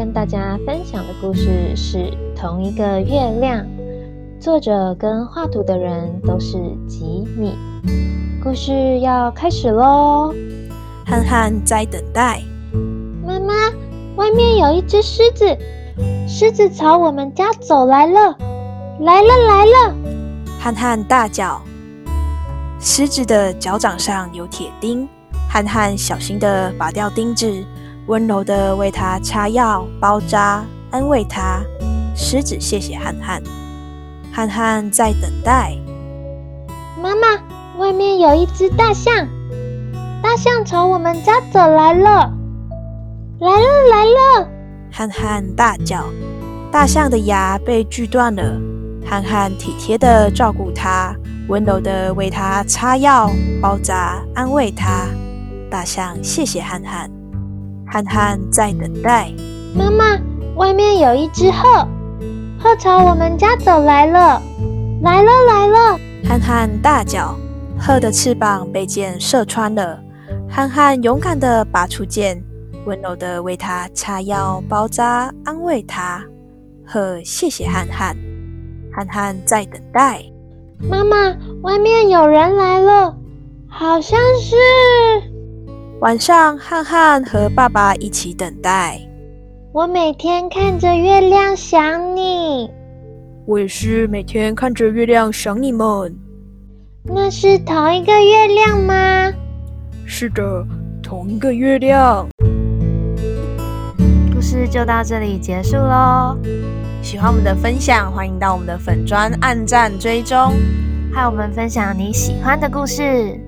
跟大家分享的故事是《同一个月亮》，作者跟画图的人都是吉米。故事要开始喽！憨憨在等待。妈妈，外面有一只狮子，狮子朝我们家走来了，来了来了！憨憨大叫。狮子的脚掌上有铁钉，憨憨小心地拔掉钉子。温柔的为他擦药、包扎、安慰他。狮子谢谢憨憨。憨憨在等待。妈妈，外面有一只大象，大象朝我们家走来了，来了来了！憨憨大叫。大象的牙被锯断了，憨憨体贴的照顾它，温柔的为它擦药、包扎、安慰它。大象谢谢憨憨。憨憨在等待。妈妈，外面有一只鹤，鹤朝我们家走来了，来了来了！憨憨大叫。鹤的翅膀被箭射穿了，憨憨勇敢地拔出箭，温柔地为它擦药、包扎、安慰它。鹤谢谢憨憨。憨憨在等待。妈妈，外面有人来了，好像是。晚上，憨憨和爸爸一起等待。我每天看着月亮想你。我也是每天看着月亮想你们。那是同一个月亮吗？是的，同一个月亮。故事就到这里结束喽。喜欢我们的分享，欢迎到我们的粉砖按赞追踪，和我们分享你喜欢的故事。